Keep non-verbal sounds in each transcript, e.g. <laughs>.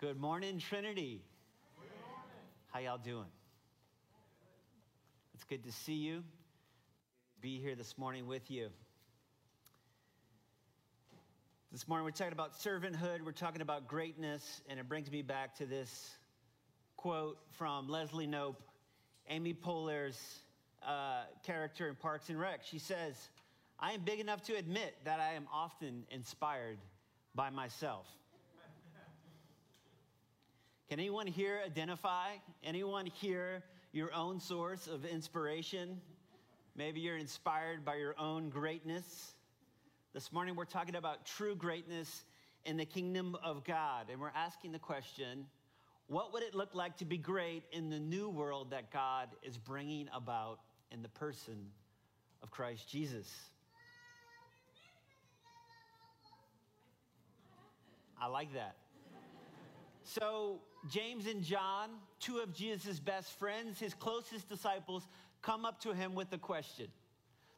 Good morning, Trinity. How y'all doing? It's good to see you. Be here this morning with you. This morning we're talking about servanthood, we're talking about greatness, and it brings me back to this quote from Leslie Knope, Amy Poehler's uh, character in Parks and Rec. She says, I am big enough to admit that I am often inspired by myself. Can anyone here identify? Anyone here your own source of inspiration? Maybe you're inspired by your own greatness. This morning we're talking about true greatness in the kingdom of God, and we're asking the question what would it look like to be great in the new world that God is bringing about in the person of Christ Jesus? I like that. So, James and John, two of Jesus' best friends, his closest disciples, come up to him with a question.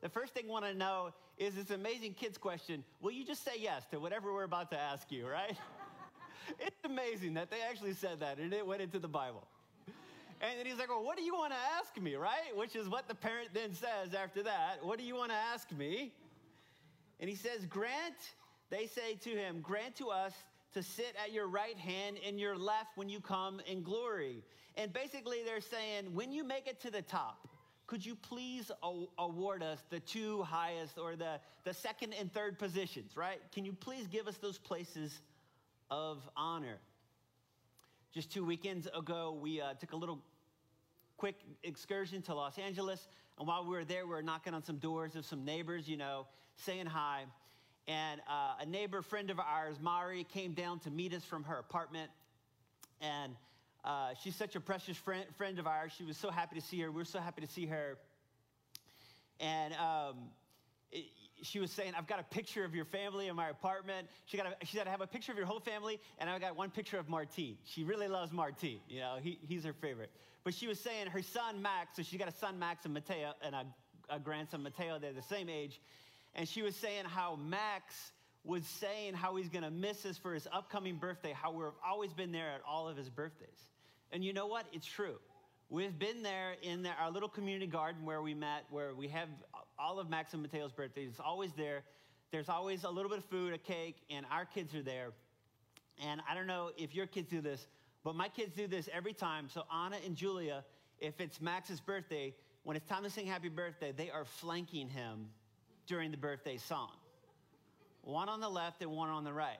The first thing I want to know is this amazing kids question Will you just say yes to whatever we're about to ask you, right? <laughs> it's amazing that they actually said that and it went into the Bible. And then he's like, Well, what do you want to ask me, right? Which is what the parent then says after that. What do you want to ask me? And he says, Grant, they say to him, Grant to us to sit at your right hand and your left when you come in glory. And basically, they're saying, when you make it to the top, could you please award us the two highest or the, the second and third positions, right? Can you please give us those places of honor? Just two weekends ago, we uh, took a little quick excursion to Los Angeles. And while we were there, we were knocking on some doors of some neighbors, you know, saying hi. And uh, a neighbor friend of ours, Mari, came down to meet us from her apartment. And uh, she's such a precious friend, friend of ours. She was so happy to see her. We were so happy to see her. And um, it, she was saying, I've got a picture of your family in my apartment. She, got a, she said, I have a picture of your whole family, and I've got one picture of Martine. She really loves Martine. You know, he, he's her favorite. But she was saying her son, Max, so she got a son, Max, and Mateo, and a, a grandson, Mateo. They're the same age and she was saying how Max was saying how he's going to miss us for his upcoming birthday, how we've always been there at all of his birthdays. And you know what? It's true. We've been there in the, our little community garden where we met, where we have all of Max and Mateo's birthdays. It's always there. There's always a little bit of food, a cake, and our kids are there. And I don't know if your kids do this, but my kids do this every time. So Anna and Julia, if it's Max's birthday, when it's time to sing happy birthday, they are flanking him during the birthday song. One on the left and one on the right.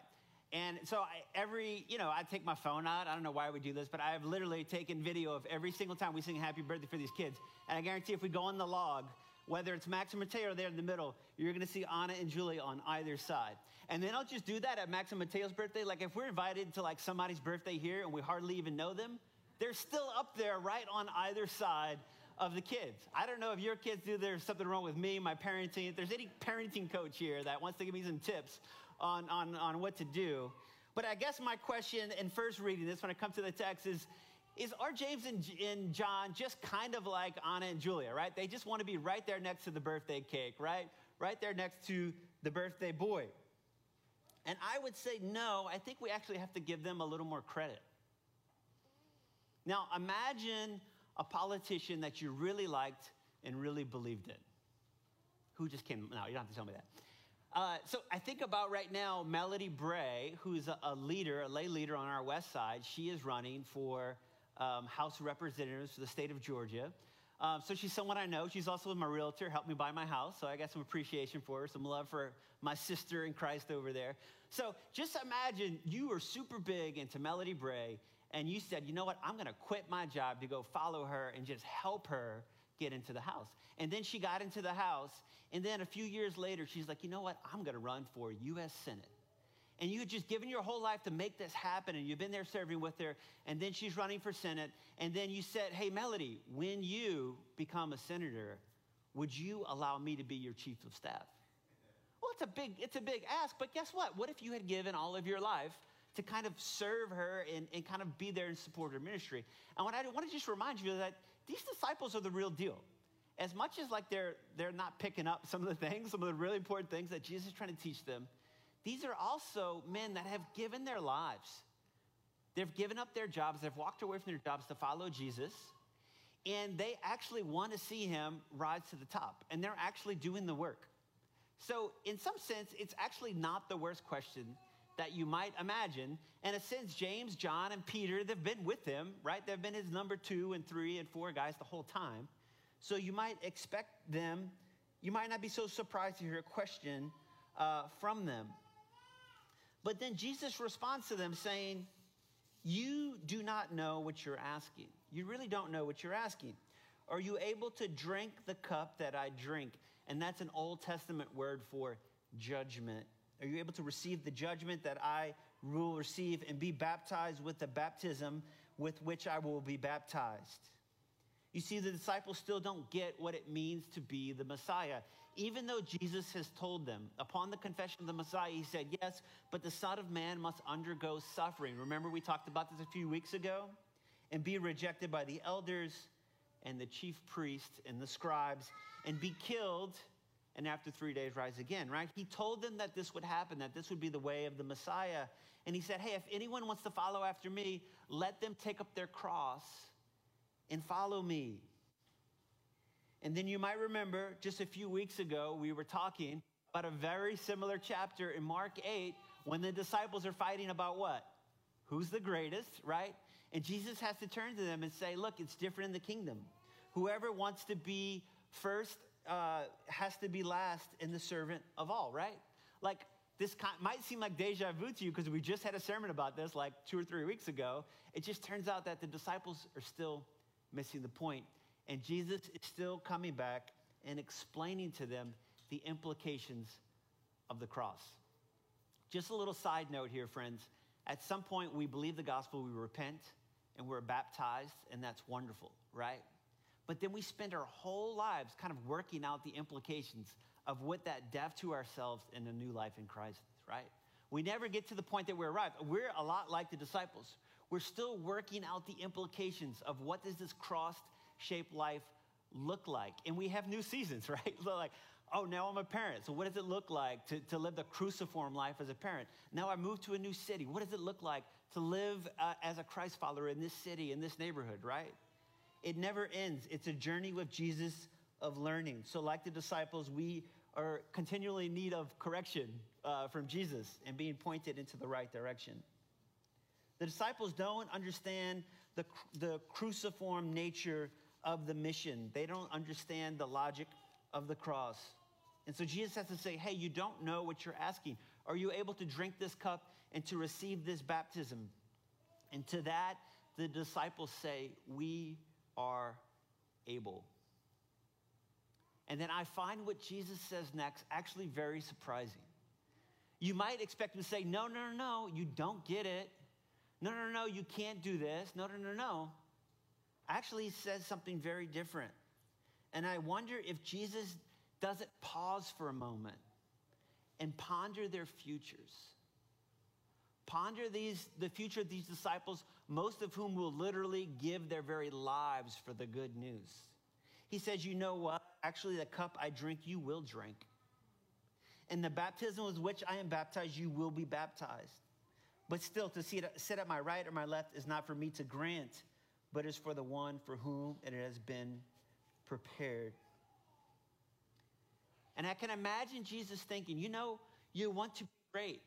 And so I, every, you know, I take my phone out. I don't know why we do this, but I've literally taken video of every single time we sing happy birthday for these kids. And I guarantee if we go on the log, whether it's Max and Mateo there in the middle, you're gonna see Anna and Julie on either side. And then I'll just do that at Max and Mateo's birthday. Like if we're invited to like somebody's birthday here and we hardly even know them, they're still up there right on either side of the kids. I don't know if your kids do, there's something wrong with me, my parenting. If there's any parenting coach here that wants to give me some tips on, on, on what to do. But I guess my question in first reading this, when I come to the text, is is are James and, and John just kind of like Anna and Julia, right? They just want to be right there next to the birthday cake, right? Right there next to the birthday boy. And I would say no, I think we actually have to give them a little more credit. Now, imagine a politician that you really liked and really believed in? Who just came? No, you don't have to tell me that. Uh, so I think about right now Melody Bray, who's a, leader, a lay leader on our west side. She is running for um, House of Representatives for the state of Georgia. Um, so she's someone I know. She's also my realtor, helped me buy my house. So I got some appreciation for her, some love for my sister in Christ over there. So just imagine you were super big into Melody Bray and you said, you know what, I'm gonna quit my job to go follow her and just help her get into the house. And then she got into the house, and then a few years later, she's like, you know what, I'm gonna run for US Senate. And you had just given your whole life to make this happen, and you've been there serving with her, and then she's running for Senate, and then you said, hey, Melody, when you become a senator, would you allow me to be your chief of staff? Well, it's a big, it's a big ask, but guess what? What if you had given all of your life to kind of serve her and, and kind of be there and support her ministry. And what I want to just remind you that these disciples are the real deal. As much as like they're they're not picking up some of the things, some of the really important things that Jesus is trying to teach them, these are also men that have given their lives. They've given up their jobs, they've walked away from their jobs to follow Jesus, and they actually want to see him rise to the top, and they're actually doing the work. So, in some sense, it's actually not the worst question that you might imagine. And in a sense, James, John, and Peter, they've been with him, right? They've been his number two and three and four guys the whole time. So you might expect them, you might not be so surprised to hear a question uh, from them. But then Jesus responds to them saying, You do not know what you're asking. You really don't know what you're asking. Are you able to drink the cup that I drink? And that's an Old Testament word for judgment. Are you able to receive the judgment that I will receive and be baptized with the baptism with which I will be baptized? You see, the disciples still don't get what it means to be the Messiah. Even though Jesus has told them, upon the confession of the Messiah, he said, Yes, but the Son of Man must undergo suffering. Remember, we talked about this a few weeks ago? And be rejected by the elders and the chief priests and the scribes and be killed and after three days rise again, right? He told them that this would happen, that this would be the way of the Messiah. And he said, Hey, if anyone wants to follow after me, let them take up their cross and follow me. And then you might remember just a few weeks ago, we were talking about a very similar chapter in Mark 8 when the disciples are fighting about what? Who's the greatest, right? And Jesus has to turn to them and say, Look, it's different in the kingdom. Whoever wants to be first uh, has to be last and the servant of all, right? Like, this might seem like deja vu to you because we just had a sermon about this like two or three weeks ago. It just turns out that the disciples are still missing the. And Jesus is still coming back and explaining to them the implications of the cross. Just a little side note here, friends. At some point, we believe the gospel, we repent, and we're baptized, and that's wonderful, right? But then we spend our whole lives kind of working out the implications of what that death to ourselves and a new life in Christ is, right? We never get to the point that we're arrived. We're a lot like the disciples. We're still working out the implications of what does this cross-shaped life look like. And we have new seasons, <laughs> right? So like, oh, now I'm a parent. So what does it look like to, to live the cruciform life as a parent? Now I moved to a new city. What does it look like to live uh, as a Christ follower in this city, in this neighborhood, right? It never ends. It's a journey with Jesus of learning. So, like the disciples, we are continually in need of correction uh, from Jesus and being pointed into the right direction. The disciples don't understand the, the cruciform nature of the mission, they don't understand the logic of the cross. And so Jesus has to say, Hey, you don't know what you're asking. Are you able to drink this cup and to receive this baptism? And to that, the disciples say, We are able. And then I find what Jesus says next actually very surprising. You might expect him to say, No, no, no, no, you don't get it. No, no, no, you can't do this. No, no, no, no. Actually, he says something very different. And I wonder if Jesus doesn't pause for a moment and ponder their futures. Ponder these, the future of these disciples, most of whom will literally give their very lives for the good news. He says, You know what? Actually, the cup I drink, you will drink. And the baptism with which I am baptized, you will be baptized. But still, to sit at my right or my left is not for me to grant, but is for the one for whom it has been prepared. And I can imagine Jesus thinking, you know, you want to be great.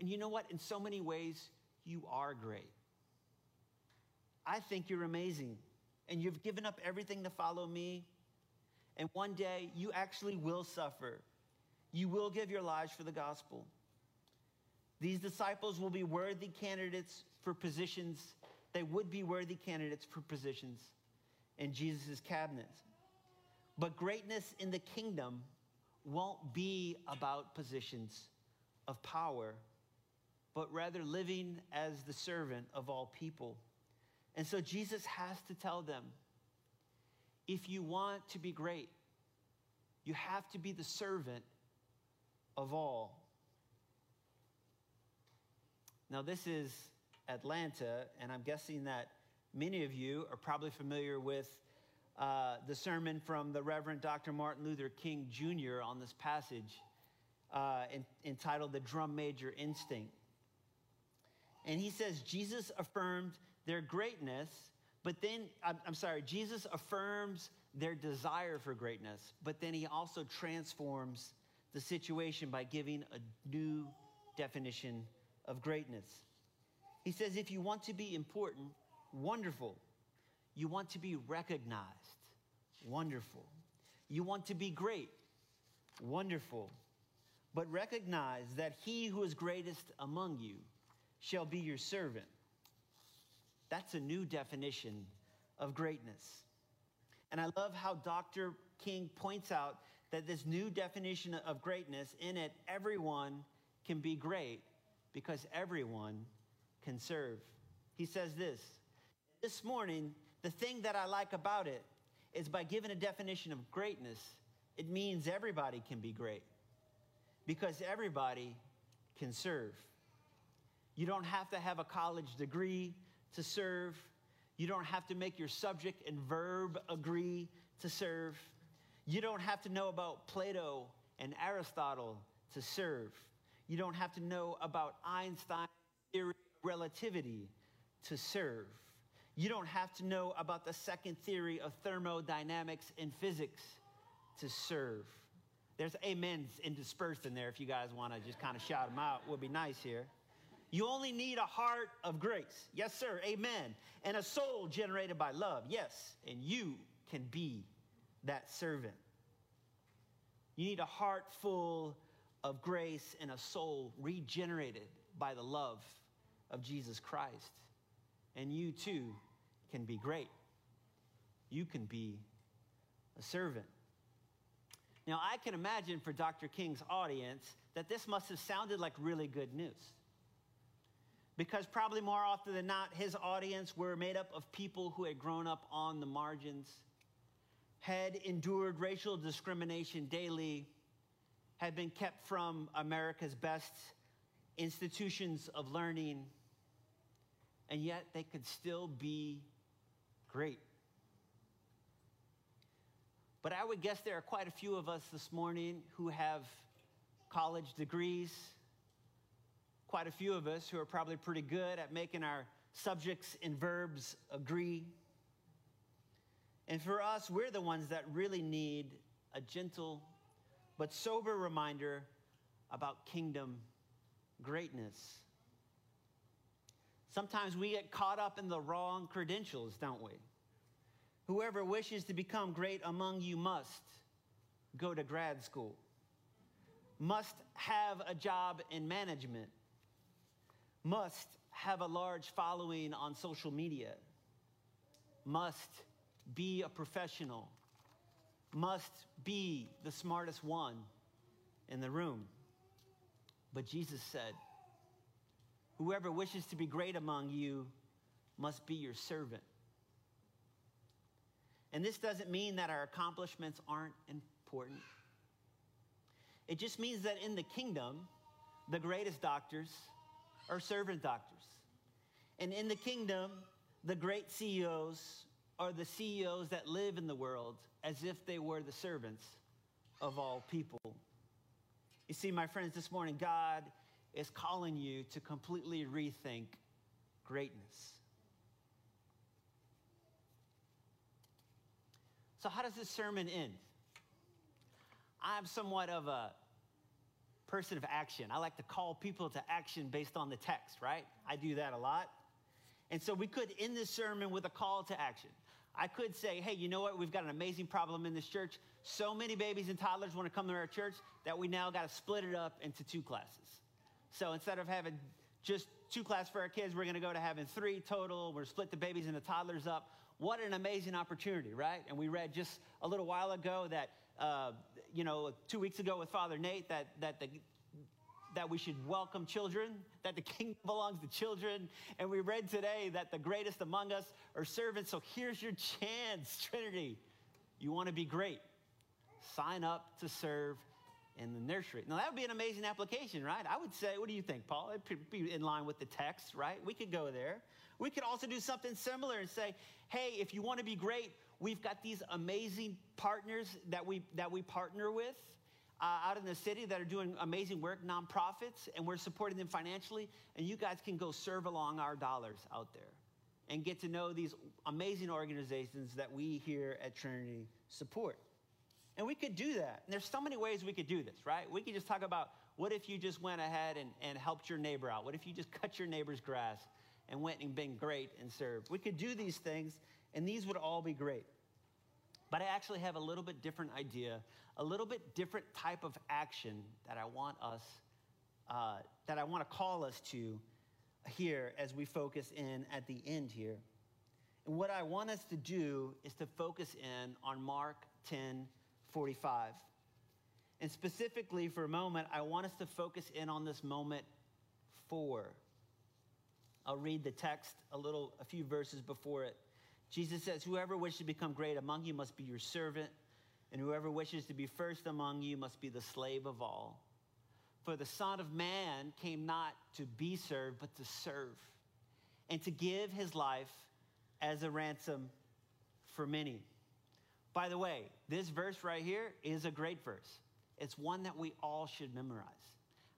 And you know what? In so many ways, you are great. I think you're amazing. And you've given up everything to follow me. And one day, you actually will suffer. You will give your lives for the gospel. These disciples will be worthy candidates for positions. They would be worthy candidates for positions in Jesus' cabinet. But greatness in the kingdom won't be about positions of power, but rather living as the servant of all people. And so Jesus has to tell them if you want to be great, you have to be the servant of all. Now, this is Atlanta, and I'm guessing that many of you are probably familiar with uh, the sermon from the Reverend Dr. Martin Luther King Jr. on this passage uh, in, entitled The Drum Major Instinct. And he says Jesus affirmed their greatness, but then, I'm, I'm sorry, Jesus affirms their desire for greatness, but then he also transforms the situation by giving a new definition of greatness. He says, if you want to be important, wonderful. You want to be recognized, wonderful. You want to be great, wonderful. But recognize that he who is greatest among you shall be your servant. That's a new definition of greatness. And I love how Dr. King points out that this new definition of greatness, in it, everyone can be great because everyone can serve. He says this This morning, the thing that I like about it is by giving a definition of greatness, it means everybody can be great because everybody can serve. You don't have to have a college degree to serve. You don't have to make your subject and verb agree to serve. You don't have to know about Plato and Aristotle to serve. You don't have to know about Einstein's theory of relativity to serve. You don't have to know about the second theory of thermodynamics in physics to serve. There's amens interspersed in there if you guys want to just kind of shout them out. Would be nice here. You only need a heart of grace. Yes, sir. Amen. And a soul generated by love. Yes. And you can be that servant. You need a heart full of grace and a soul regenerated by the love of Jesus Christ. And you too can be great. You can be a servant. Now, I can imagine for Dr. King's audience that this must have sounded like really good news because probably more often than not, his audience were made up of people who had grown up on the margins, had endured racial discrimination daily, had been kept from America's best institutions of learning, and yet they could still be great. But I would guess there are quite a few of us this morning who have college degrees quite a few of us who are probably pretty good at making our subjects and verbs agree. And for us, we're the ones that really need a gentle but sober reminder about kingdom greatness. Sometimes we get caught up in the wrong credentials, don't we? Whoever wishes to become great among you must go to grad school, must have a job in management, must have a large following on social media, must be a professional, must be the smartest one in the room. But Jesus said, Whoever wishes to be great among you must be your servant. And this doesn't mean that our accomplishments aren't important. It just means that in the kingdom, the greatest doctors, are servant doctors. And in the kingdom, the great CEOs are the CEOs that live in the world as if they were the servants of all people. You see, my friends, this morning, God is calling you to completely rethink greatness. So, how does this sermon end? I'm somewhat of a person of action. I like to call people to action based on the text, right? I do that a lot. And so we could end this sermon with a call to action. I could say, hey, you know what? We've got an amazing problem in this church. So many babies and toddlers want to come to our church that we now got to split it up into two classes. So instead of having just two classes for our kids, we're going to go to having three total. We're split the babies and the toddlers up. What an amazing opportunity, right? And we read just a little while ago that uh, you know, two weeks ago with Father Nate that, that, the, that we should welcome children, that the <laughs> kingdom belongs to children. And we read today that the greatest among us are servants. So here's your chance, <laughs> Trinity. You want to be great. Sign up to serve in the nursery. Now, that would be an amazing application, right? I would say, what do you think, Paul? It'd be in line with the text, right? We could go there. We could also do something similar and say, hey, if you want to be great, We've got these amazing partners that we, that we partner with. uh, out in the city that are doing amazing work, nonprofits, and we're supporting them financially. And you guys can go serve along our dollars out there and get to know these amazing organizations that we here at Trinity support. And we could do that. And there's so many ways we could do this, right? We could just talk about what if you just went ahead and, and helped your neighbor out? What if you just cut your neighbor's grass and went and been great and served? We could do these things, and these would all be great. But I actually have a little bit different idea, a little bit different type of action that I want us, uh, that I want to call us to here as we focus in at the end here. And what I want us to do is to focus in on Mark 10 45. And specifically for a moment, I want us to focus in on this moment four. I'll read the text a little, a few verses before it. Jesus says, Whoever wishes to become great among you must be your servant, and whoever wishes to be first among you must be the slave of all. For the Son of Man came not to be served, but to serve, and to give his life as a ransom for many. By the way, this verse right here is a great verse. It's one that we all should memorize.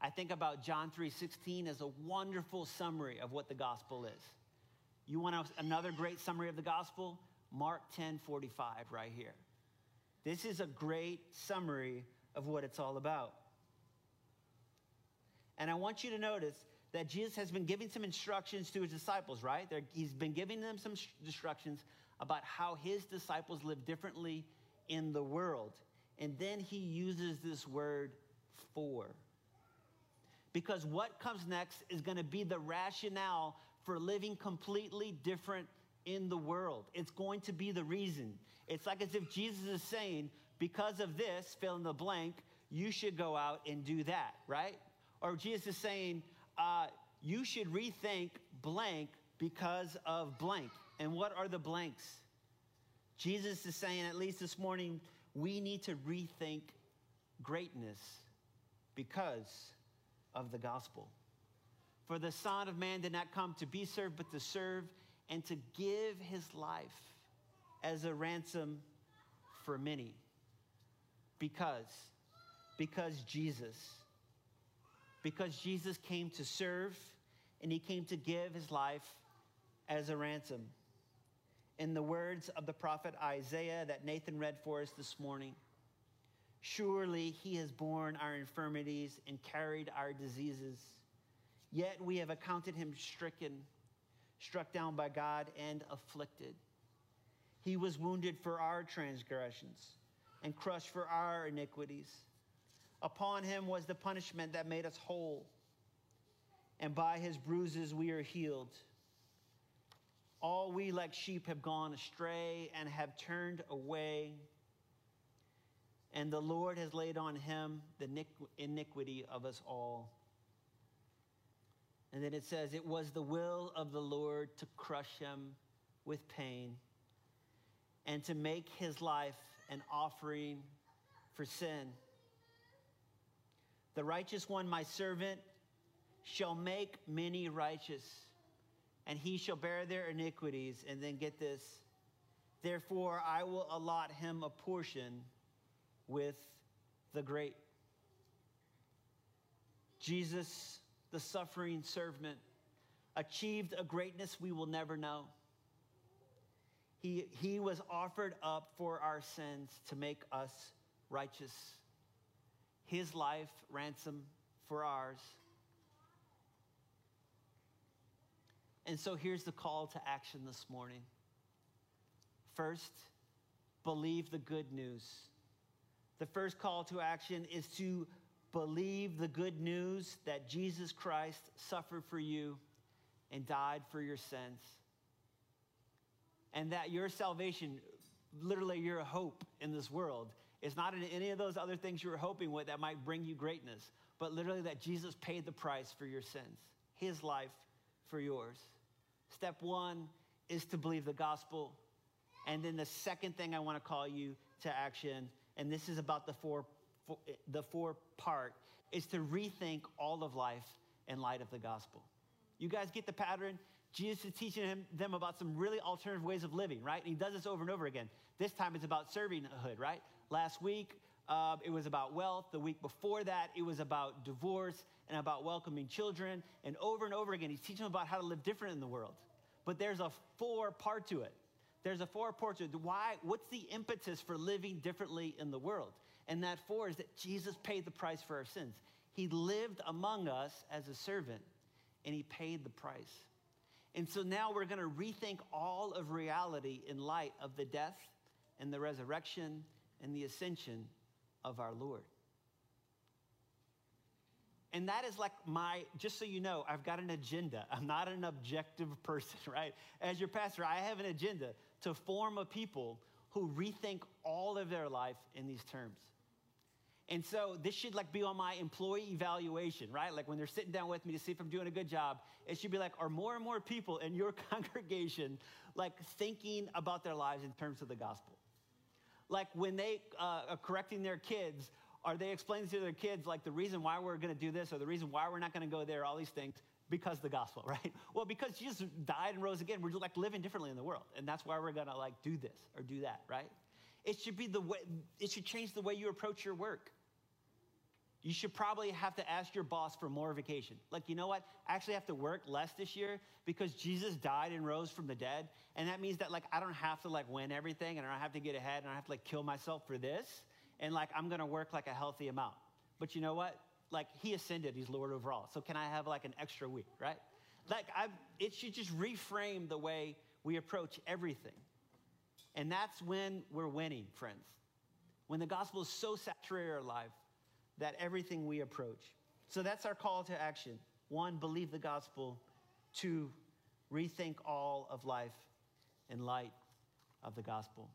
I think about John 3:16 as a wonderful summary of what the gospel is. You want another great summary of the gospel? Mark 10:45 right here. This is a great summary of what it's all about. And I want you to notice that Jesus has been giving some instructions to his disciples, right? They're, he's been giving them some instructions about how his disciples live differently in the world. And then he uses this word for. Because what comes next is going to be the rationale for living completely different in the world. It's going to be the reason. It's like as if Jesus is saying, because of this, fill in the blank, you should go out and do that, right? Or Jesus is saying, uh, you should rethink blank because of blank. And what are the blanks? Jesus is saying, at least this morning, we need to rethink greatness because of the gospel. For the Son of Man did not come to be served, but to serve and to give his life as a ransom for many. Because, because Jesus, because Jesus came to serve and he came to give his life as a ransom. In the words of the prophet Isaiah that Nathan read for us this morning, surely he has borne our infirmities and carried our diseases. Yet we have accounted him stricken, struck down by God, and afflicted. He was wounded for our transgressions and crushed for our iniquities. Upon him was the punishment that made us whole, and by his bruises we are healed. All we like sheep have gone astray and have turned away, and the Lord has laid on him the iniquity of us all. And then it says, It was the will of the Lord to crush him with pain and to make his life an offering for sin. The righteous one, my servant, shall make many righteous and he shall bear their iniquities. And then get this therefore I will allot him a portion with the great. Jesus, the suffering servant, achieved a greatness we will never know. He, he was offered up for our sins to make us righteous. His life ransom for ours. And so here's the call to action this morning. First, believe the good news. The first call to action is to believe the good news that Jesus Christ suffered for you and died for your sins. And that your salvation, literally your hope in this world, is not in any of those other things you were hoping with that might bring you greatness, but literally that Jesus paid the price for your sins, his life for yours. Step one is to believe the gospel. And then the second thing I want to call you to action, and this is about the four, four, the four part, is to rethink all of life in light of the gospel. You guys get the pattern? Jesus is teaching him, them about some really alternative ways of living, right? And he does this over and over again. This time it's about servinghood, right? Last week, uh, it was about wealth. The week before that, it was about divorce and about welcoming children. And over and over again, he's teaching them about how to live different in the world. But there's a four part to it. There's a four part to it. Why? What's the impetus for living differently in the world? And that four is that Jesus paid the price for our sins. He lived among us as a servant, and he paid the price. And so now we're going to rethink all of reality in light of the death and the resurrection and the ascension of our Lord. And that is like my, just so you know, I've got an agenda. <laughs> I'm not an objective person, <laughs> right? As your pastor, I have an agenda to form a people who rethink all of their life in these terms. And so this should like be on my employee evaluation, right? Like when they're sitting down with me to see if I'm doing a good job, it should be like, are more and more people in your <laughs> congregation like thinking about their lives in terms of the gospel? Like when they uh, are correcting their kids, are they explaining to their kids like the reason why we're going to do this or the reason why we're not going to go there, all these things? Because the gospel, <laughs> right? Well, because Jesus died and rose again, we're like living differently in the world. And that's why we're to like do this or do that, right? It should be the way, it should change the way you approach your work. You should probably have to ask your boss for more vacation. Like, you know what? I actually have to work less this year because Jesus died and rose from the dead. And that means that, like, I don't have to, like, win everything and I don't have to get ahead and I have to, like, kill myself for this. And, like, I'm to work, like, a healthy amount. But you know what? Like, he ascended, he's Lord over all. So can I have, like, an extra week, right? Like, i it should just reframe the way we approach everything. And that's when we're winning, friends. When the gospel is so saturated in our life that everything we approach. So that's our call to action. One, believe the gospel. Two, rethink all of life in light of the gospel.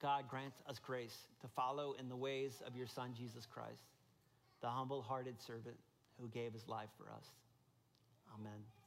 God grant us grace to follow in the ways of your Son, Jesus Christ, the humble hearted servant who gave his life for us. Amen.